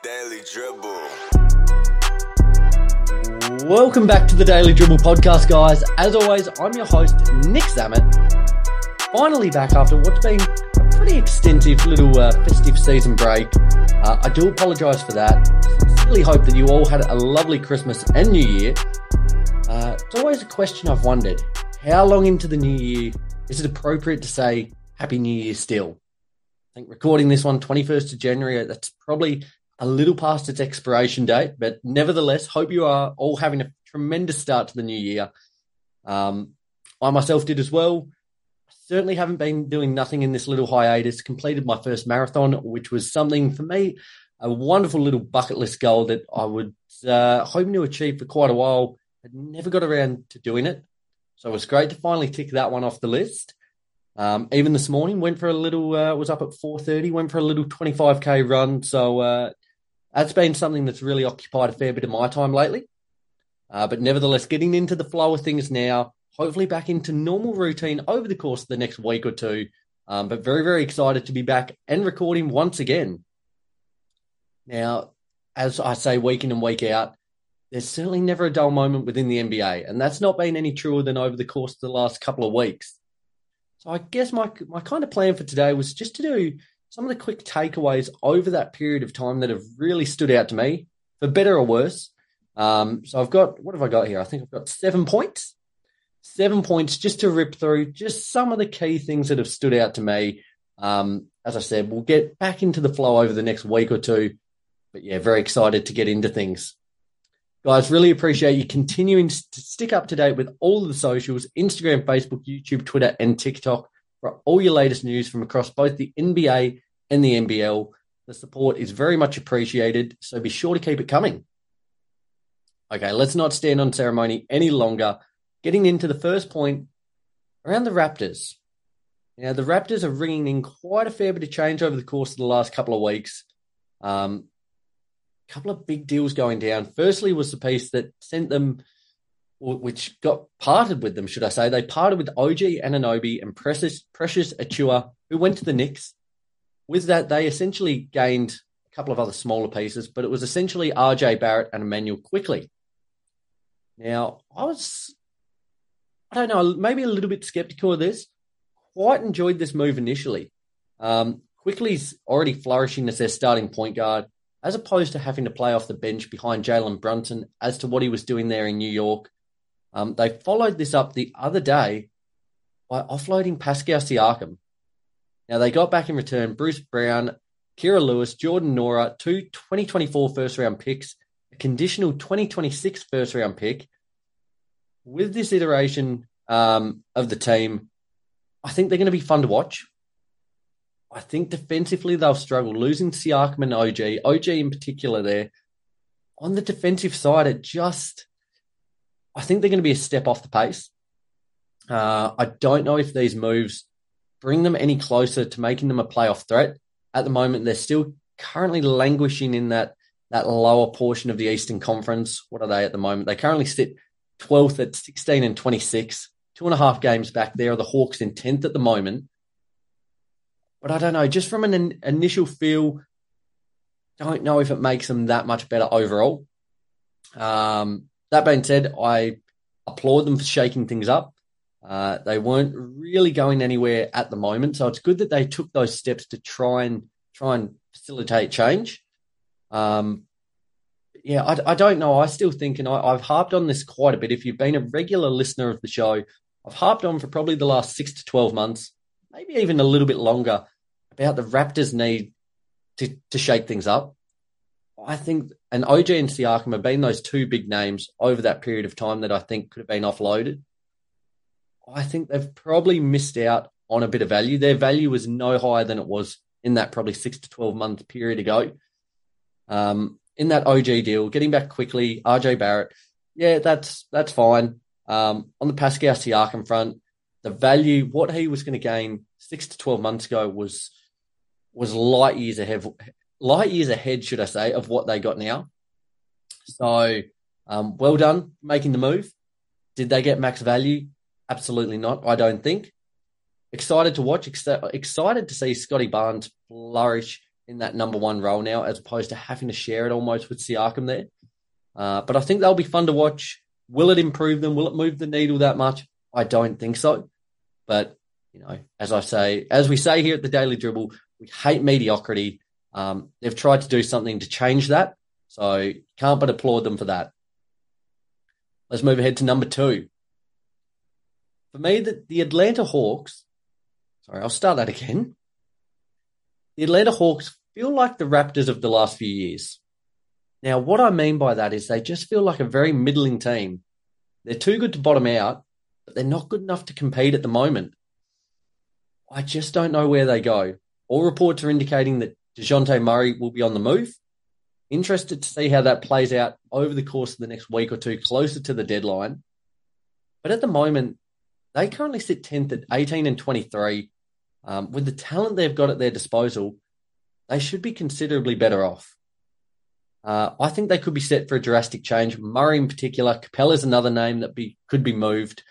Daily Dribble. Welcome back to the Daily Dribble podcast, guys. As always, I'm your host, Nic Zammit. Finally back after what's been a pretty extensive little uh, festive season break. Uh, I do apologise for that. Sincerely hope that you all had a lovely Christmas and New Year. Uh, it's always a question I've wondered how long into the new year is it appropriate to say Happy New Year still? I think recording this one, 21st of January, that's probably a little past its expiration date, but nevertheless, hope you are all having a tremendous start to the new year. Um, I myself did as well. Certainly haven't been doing nothing in this little hiatus. Completed my first marathon, which was something for me, a wonderful little bucket list goal that I would uh, hoping to achieve for quite a while. I never got around to doing it, so it was great to finally tick that one off the list. Um, even this morning, went for a little. Uh, was up at four thirty. Went for a little twenty five k run. So uh, that's been something that's really occupied a fair bit of my time lately. Uh, but nevertheless, getting into the flow of things now. Hopefully, back into normal routine over the course of the next week or two. Um, but very, very excited to be back and recording once again. Now, as I say, week in and week out, there's certainly never a dull moment within the NBA, and that's not been any truer than over the course of the last couple of weeks. So I guess my my kind of plan for today was just to do some of the quick takeaways over that period of time that have really stood out to me, for better or worse. Um, so I've got what have I got here? I think I've got seven points. Seven points just to rip through, just some of the key things that have stood out to me. Um, as I said, we'll get back into the flow over the next week or two. But yeah, very excited to get into things. Guys, really appreciate you continuing to stick up to date with all of the socials Instagram, Facebook, YouTube, Twitter, and TikTok for all your latest news from across both the NBA and the NBL. The support is very much appreciated, so be sure to keep it coming. Okay, let's not stand on ceremony any longer. Getting into the first point around the Raptors. Now, the Raptors are ringing in quite a fair bit of change over the course of the last couple of weeks. Um, couple of big deals going down. Firstly, was the piece that sent them, which got parted with them, should I say? They parted with OG Anunoby and Precious Precious Achiuwa, who went to the Knicks. With that, they essentially gained a couple of other smaller pieces, but it was essentially RJ Barrett and Immanuel Quickley. Now, I was, I don't know, maybe a little bit skeptical of this. Quite enjoyed this move initially. Um, Quickley's already flourishing as their starting point guard as opposed to having to play off the bench behind Jalen Brunson as to what he was doing there in New York. Um, they followed this up the other day by offloading Pascal Siakam. Now, they got back in return Bruce Brown, Kira Lewis, Jordan Nwora, two 2024 first round picks, a conditional 2026 first round pick. With this iteration um, of the team, I think they're going to be fun to watch. I think defensively they'll struggle. Losing Siakam and OG, OG in particular there. On the defensive side, it just, I think they're going to be a step off the pace. Uh, I don't know if these moves bring them any closer to making them a playoff threat. At the moment, they're still currently languishing in that that lower portion of the Eastern Conference. What are they at the moment? They currently sit 12th at 16 and 26, two and a half games back there. Are the Hawks in 10th at the moment? But I don't know, just from an in- initial feel, don't know if it makes them that much better overall. Um, that being said, I applaud them for shaking things up. Uh, they weren't really going anywhere at the moment, so it's good that they took those steps to try and try and facilitate change. Um, yeah, I, I, don't know. I still think, and I, I've harped on this quite a bit. If you've been a regular listener of the show, I've harped on for probably the last six to twelve months, maybe even a little bit longer, about the Raptors' need to, to shake things up. I think, and OG and Siakam have been those two big names over that period of time that I think could have been offloaded. I think they've probably missed out on a bit of value. Their value was no higher than it was in that probably six to 12 month period ago. Um, in that OG deal, getting back Quickley, RJ Barrett, yeah, that's that's fine. Um, on the Pascal Siakam front, the value, what he was going to gain six to 12 months ago was was light years ahead, light years ahead, should I say, of what they got now. So, um, well done making the move. Did they get max value? Absolutely not. I don't think. Excited to watch. Ex- excited to see Scottie Barnes flourish in that number one role now, as opposed to having to share it almost with Siakam there. Uh, but I think they'll be fun to watch. Will it improve them? Will it move the needle that much? I don't think so. But you know, as I say, as we say here at the Daily Dribble, we hate mediocrity. Um, they've tried to do something to change that, so can't but applaud them for that. Let's move ahead to number two. For me, the, the Atlanta Hawks. Sorry, I'll start that again. The Atlanta Hawks feel like the Raptors of the last few years. Now, what I mean by that is they just feel like a very middling team. They're too good to bottom out, but they're not good enough to compete at the moment. I just don't know where they go. All reports are indicating that Dejounte Murray will be on the move. Interested to see how that plays out over the course of the next week or two, closer to the deadline. But at the moment, they currently sit 10th at 18 and 23. Um, with the talent they've got at their disposal, they should be considerably better off. Uh, I think they could be set for a drastic change. Murray in particular, Capela is another name that be could be moved.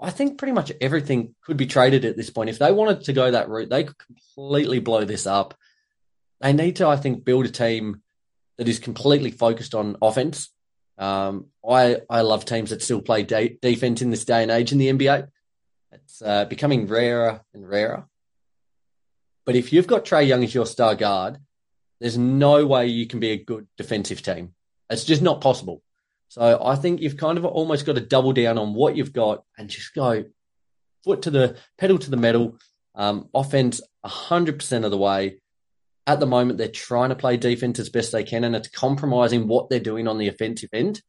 I think pretty much everything could be traded at this point. If they wanted to go that route, they could completely blow this up. They need to, I think, build a team that is completely focused on offense. Um, I I love teams that still play de- defense in this day and age in the NBA. It's uh, becoming rarer and rarer. But if you've got Trae Young as your star guard, there's no way you can be a good defensive team. It's just not possible. So I think you've kind of almost got to double down on what you've got and just go foot to the pedal to the metal. Um, offense 100% of the way. At the moment, they're trying to play defense as best they can, and it's compromising what they're doing on the offensive end.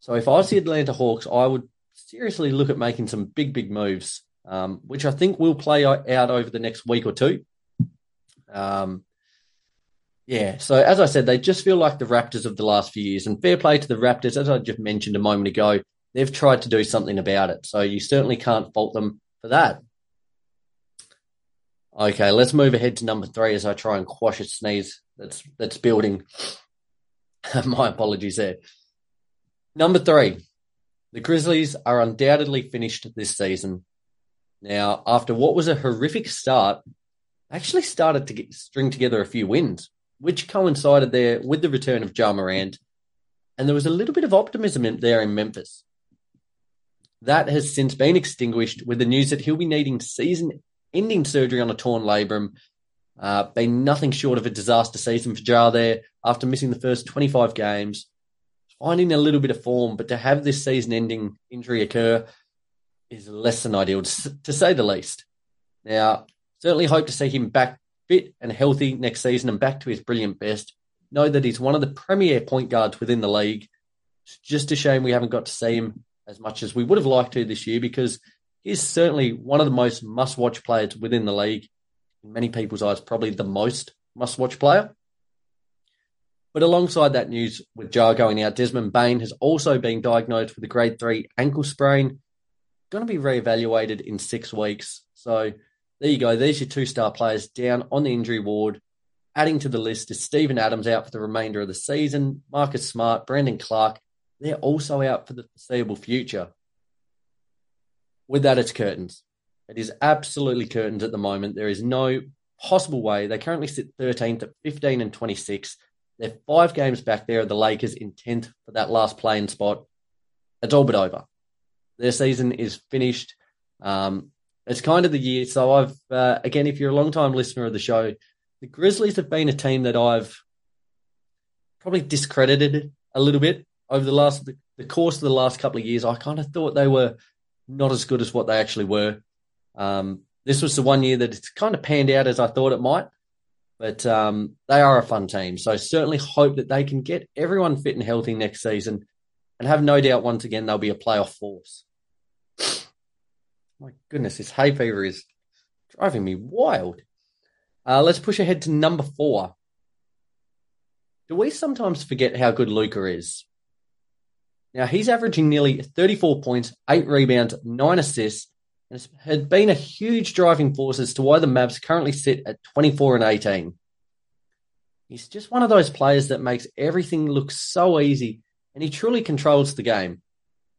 So if I was the Atlanta Hawks, I would seriously look at making some big, big moves, um, which I think will play out over the next week or two. Um, yeah, so as I said, they just feel like the Raptors of the last few years. And fair play to the Raptors, as I just mentioned a moment ago, they've tried to do something about it. So you certainly can't fault them for that. Okay, let's move ahead to number three as I try and quash a sneeze that's that's building. My apologies there. Number three, the Grizzlies are undoubtedly finished this season. Now, after what was a horrific start, actually started to get, string together a few wins which coincided there with the return of Ja Morant. And there was a little bit of optimism there in Memphis. That has since been extinguished with the news that he'll be needing season ending surgery on a torn labrum. Uh, been nothing short of a disaster season for Ja there after missing the first 25 games, finding a little bit of form, but to have this season ending injury occur is less than ideal, to say the least. Now, certainly hope to see him back fit and healthy next season and back to his brilliant best. Know that he's one of the premier point guards within the league. It's just a shame we haven't got to see him as much as we would have liked to this year because he's certainly one of the most must watch players within the league. In many people's eyes, probably the most must watch player. But alongside that news with Ja going out, Desmond Bane has also been diagnosed with a grade three ankle sprain. Going to be re-evaluated in six weeks. So there you go. There's your two star players down on the injury ward. Adding to the list is Steven Adams out for the remainder of the season. Marcus Smart, Brandon Clarke. they're also out for the foreseeable future. With that, it's curtains. It is absolutely curtains at the moment. There is no possible way. They currently sit 13th at 15 and 26. They're five games back there of the Lakers in 10th for that last playing spot. It's all but over. Their season is finished. Um, it's kind of the year. So I've uh, again, if you're a long time listener of the show, the Grizzlies have been a team that I've probably discredited a little bit over the last the course of the last couple of years. I kind of thought they were not as good as what they actually were. Um, this was the one year that it's kind of panned out as I thought it might. But um, they are a fun team. So certainly hope that they can get everyone fit and healthy next season and have no doubt once again they'll be a playoff force. My goodness, this hay fever is driving me wild. Uh, let's push ahead to number four. Do we sometimes forget how good Luka is? Now, he's averaging nearly 34 points, eight rebounds, nine assists, and has been a huge driving force as to why the Mavs currently sit at 24 and 18. He's just one of those players that makes everything look so easy, and he truly controls the game.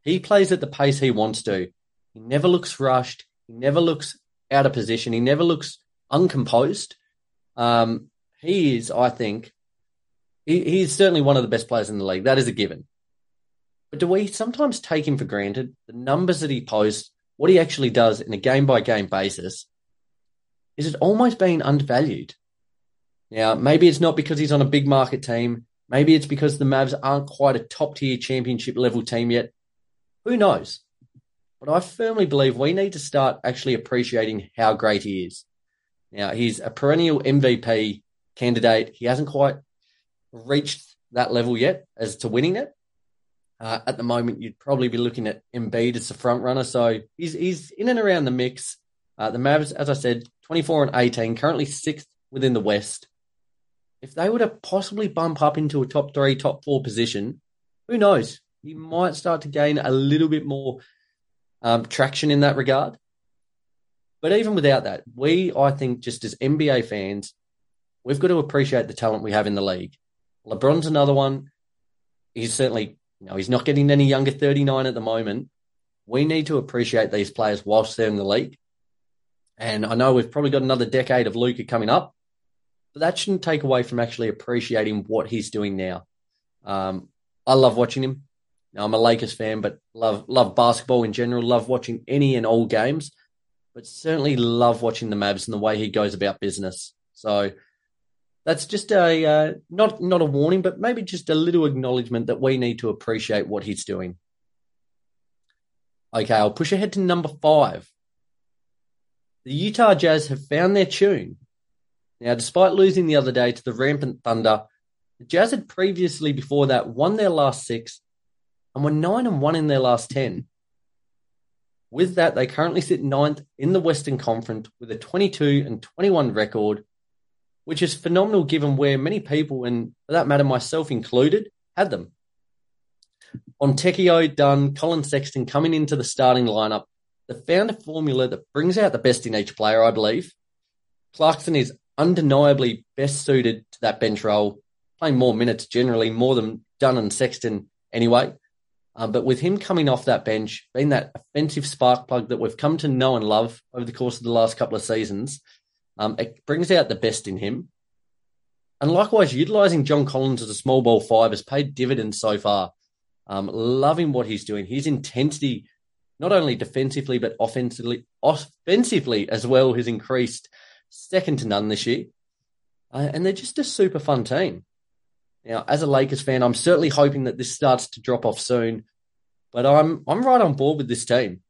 He plays at the pace he wants to, he never looks rushed. He never looks out of position. He never looks uncomposed. Um, he is, I think, he, he's certainly one of the best players in the league. That is a given. But do we sometimes take him for granted? The numbers that he posts, what he actually does in a game by game basis, is it almost being undervalued? Now, maybe it's not because he's on a big market team. Maybe it's because the Mavs aren't quite a top tier championship level team yet. Who knows? But I firmly believe we need to start actually appreciating how great he is. Now, he's a perennial MVP candidate. He hasn't quite reached that level yet as to winning it. Uh, at the moment, you'd probably be looking at Embiid as the front runner. So he's he's in and around the mix. Uh, the Mavs, as I said, 24 and 18, currently sixth within the West. If they were to possibly bump up into a top three, top four position, who knows? He might start to gain a little bit more um, traction in that regard. But even without that, we, I think, just as NBA fans, we've got to appreciate the talent we have in the league. LeBron's another one. He's certainly, you know, he's not getting any younger, 39 at the moment. We need to appreciate these players whilst they're in the league. And I know we've probably got another decade of Luka coming up, but that shouldn't take away from actually appreciating what he's doing now. Um, I love watching him. Now, I'm a Lakers fan, but love love basketball in general. Love watching any and all games, but certainly love watching the Mavs and the way he goes about business. So that's just a uh, not not a warning, but maybe just a little acknowledgement that we need to appreciate what he's doing. Okay, I'll push ahead to number five. The Utah Jazz have found their tune. Now, despite losing the other day to the rampant Thunder, the Jazz had previously before that won their last six and were nine and one in their last ten. With that, they currently sit ninth in the Western Conference with a 22 and 21 record which is phenomenal given where many people, and for that matter, myself included, had them. Fontecchio, Dunn, Collin Sexton coming into the starting lineup. They found a formula that brings out the best in each player, I believe. Clarkson is undeniably best suited to that bench role, playing more minutes generally, more than Dunn and Sexton anyway. Um, but with him coming off that bench, being that offensive spark plug that we've come to know and love over the course of the last couple of seasons, um, it brings out the best in him. And likewise, utilizing John Collins as a small ball five has paid dividends so far. Um, loving what he's doing. His intensity, not only defensively, but offensively, offensively as well, has increased second to none this year. Uh, and they're just a super fun team. Now, as a Lakers fan, I'm certainly hoping that this starts to drop off soon, but I'm I'm right on board with this team.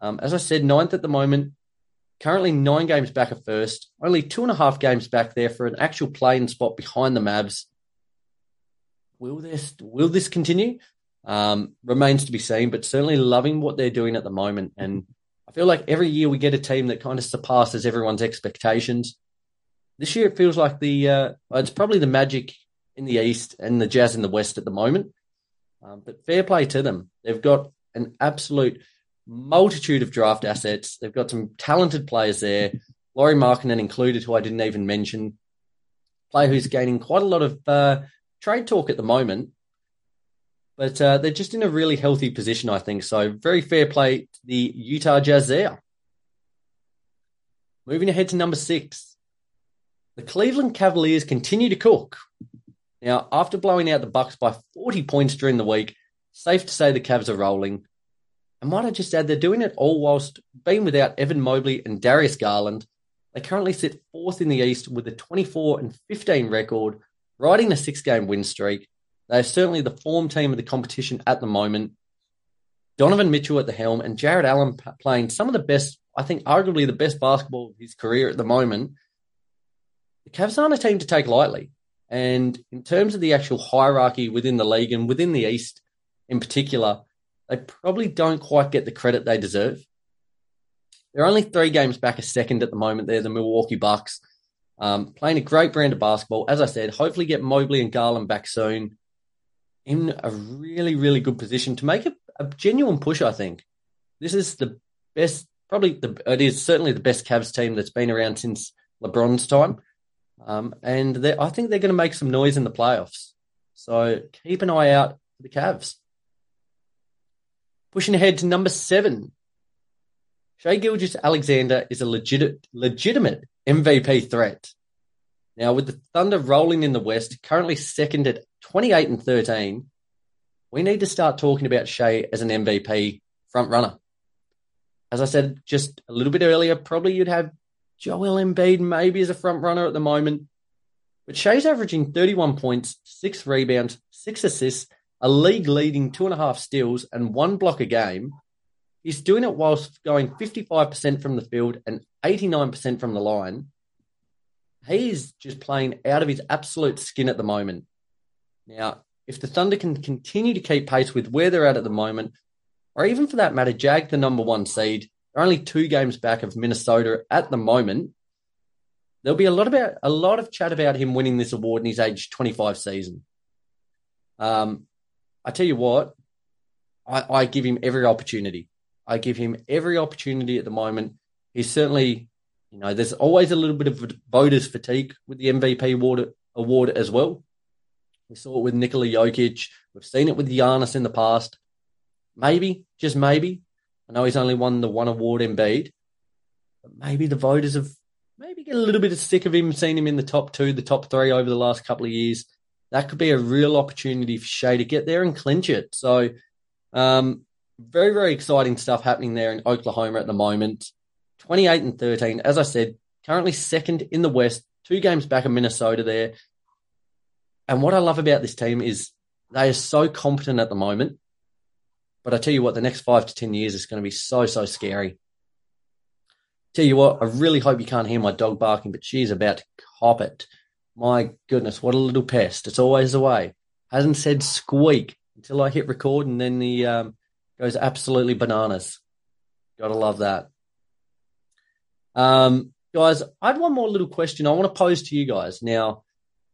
Um, as I said, ninth at the moment, Currently nine games back at first, only two and a half games back there for an actual playing spot behind the Mavs. Will this will this continue? Um, remains to be seen, but certainly loving what they're doing at the moment. And I feel like every year we get a team that kind of surpasses everyone's expectations. This year it feels like the uh, it's probably the Magic in the East and the Jazz in the West at the moment. Um, but fair play to them. They've got an absolute multitude of draft assets. They've got some talented players there. Lauri Markkanen included, who I didn't even mention. Player who's gaining quite a lot of uh, trade talk at the moment. But uh, they're just in a really healthy position, I think. So very fair play to the Utah Jazz there. Moving ahead to number six. The Cleveland Cavaliers continue to cook. Now, after blowing out the Bucks by 40 points during the week, safe to say the Cavs are rolling. And might I just add, they're doing it all whilst being without Evan Mobley and Darius Garland. They currently sit fourth in the East with a 24 and 15 record, riding a six game win streak. They are certainly the form team of the competition at the moment. Donovan Mitchell at the helm and Jarrett Allen playing some of the best, I think, arguably the best basketball of his career at the moment. The Cavs aren't a team to take lightly. And in terms of the actual hierarchy within the league and within the East in particular, they probably don't quite get the credit they deserve. They're only three games back a second at the moment. They're the Milwaukee Bucks. Um, playing a great brand of basketball. As I said, hopefully get Mobley and Garland back soon. In a really, really good position to make a, a genuine push, I think. This is the best, probably the, it is certainly the best Cavs team that's been around since LeBron's time. Um, and I think they're going to make some noise in the playoffs. So keep an eye out for the Cavs. Pushing ahead to number seven. Shai Gilgeous-Alexander is a legit, legitimate MVP threat. Now, with the Thunder rolling in the West, currently second at 28 and 13, we need to start talking about Shai as an MVP front runner. As I said just a little bit earlier, probably you'd have Joel Embiid maybe as a front runner at the moment. But Shai's averaging 31 points, six rebounds, six assists, a league leading two and a half steals, and one block a game. He's doing it whilst going 55% from the field and 89% from the line. He's just playing out of his absolute skin at the moment. Now, if the Thunder can continue to keep pace with where they're at at the moment, or even for that matter, jag the number one seed, they're only two games back of Minnesota at the moment. There'll be a lot about a lot of chat about him winning this award in his age 25 season. Um, I tell you what, I, I give him every opportunity. I give him every opportunity at the moment. He's certainly, you know, there's always a little bit of voters fatigue with the MVP award, award as well. We saw it with Nikola Jokic. We've seen it with Giannis in the past. Maybe, just maybe. I know he's only won the one award Embiid, but maybe the voters have maybe get a little bit sick of him, seeing him in the top two, the top three over the last couple of years that could be a real opportunity for Shai to get there and clinch it. So, um, very, very exciting stuff happening there in Oklahoma at the moment. 28 and 13. As I said, currently second in the West, two games back of Minnesota there. And what I love about this team is they are so competent at the moment. But I tell you what, the next five to 10 years is going to be so, so scary. Tell you what, I really hope you can't hear my dog barking, but she's about to cop it. My goodness, what a little pest. It's always the way. Hasn't said squeak until I hit record and then he um, goes absolutely bananas. Gotta love that. Um, guys, I had one more little question I want to pose to you guys. Now,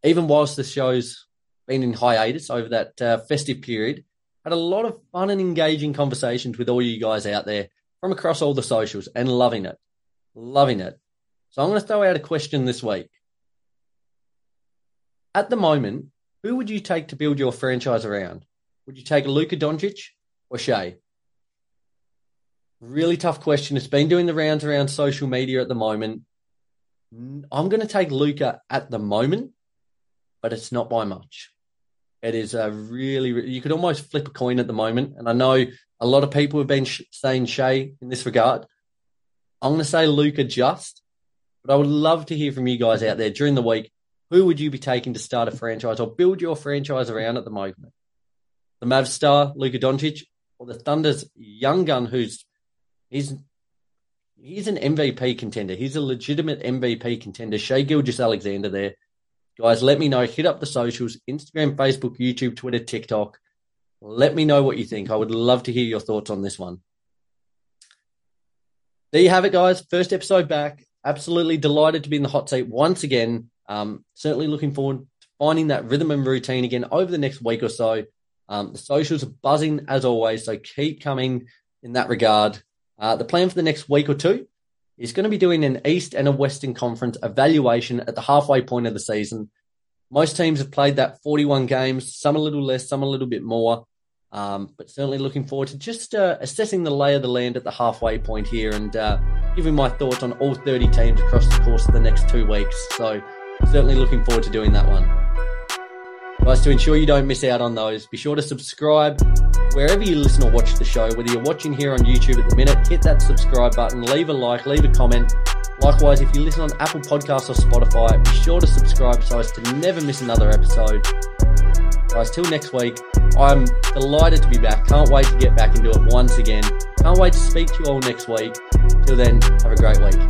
even whilst the show's been in hiatus over that uh, festive period, had a lot of fun and engaging conversations with all you guys out there from across all the socials and loving it. Loving it. So I'm going to throw out a question this week at the moment, who would you take to build your franchise around? Would you take Luka Doncic or Shai? Really tough question. It's been doing the rounds around social media at the moment. I'm going to take Luka at the moment, but it's not by much. It is a really, you could almost flip a coin at the moment. And I know a lot of people have been sh- saying Shai in this regard. I'm going to say Luka just, but I would love to hear from you guys out there during the week who would you be taking to start a franchise or build your franchise around at the moment? The Mavs star, Luka Doncic, or the Thunder's young gun who's he's he's an MVP contender. He's a legitimate MVP contender. Shai Gilgeous-Alexander there. Guys, let me know. Hit up the socials, Instagram, Facebook, YouTube, Twitter, TikTok. Let me know what you think. I would love to hear your thoughts on this one. There you have it, guys. First episode back. Absolutely delighted to be in the hot seat once again. Um, certainly looking forward to finding that rhythm and routine again over the next week or so. Um, the socials are buzzing as always, so keep coming in that regard. Uh, the plan for the next week or two is going to be doing an East and a Western Conference evaluation at the halfway point of the season. Most teams have played that 41 games, some a little less, some a little bit more. Um, but certainly looking forward to just uh, assessing the lay of the land at the halfway point here and uh, giving my thoughts on all 30 teams across the course of the next two weeks. So certainly looking forward to doing that one. Guys, to ensure you don't miss out on those, be sure to subscribe wherever you listen or watch the show. Whether you're watching here on YouTube at the minute, hit that subscribe button, leave a like, leave a comment. Likewise, if you listen on Apple Podcasts or Spotify, be sure to subscribe so as to never miss another episode. Guys, till next week, I'm delighted to be back. Can't wait to get back into it once again. Can't wait to speak to you all next week. Till then, have a great week.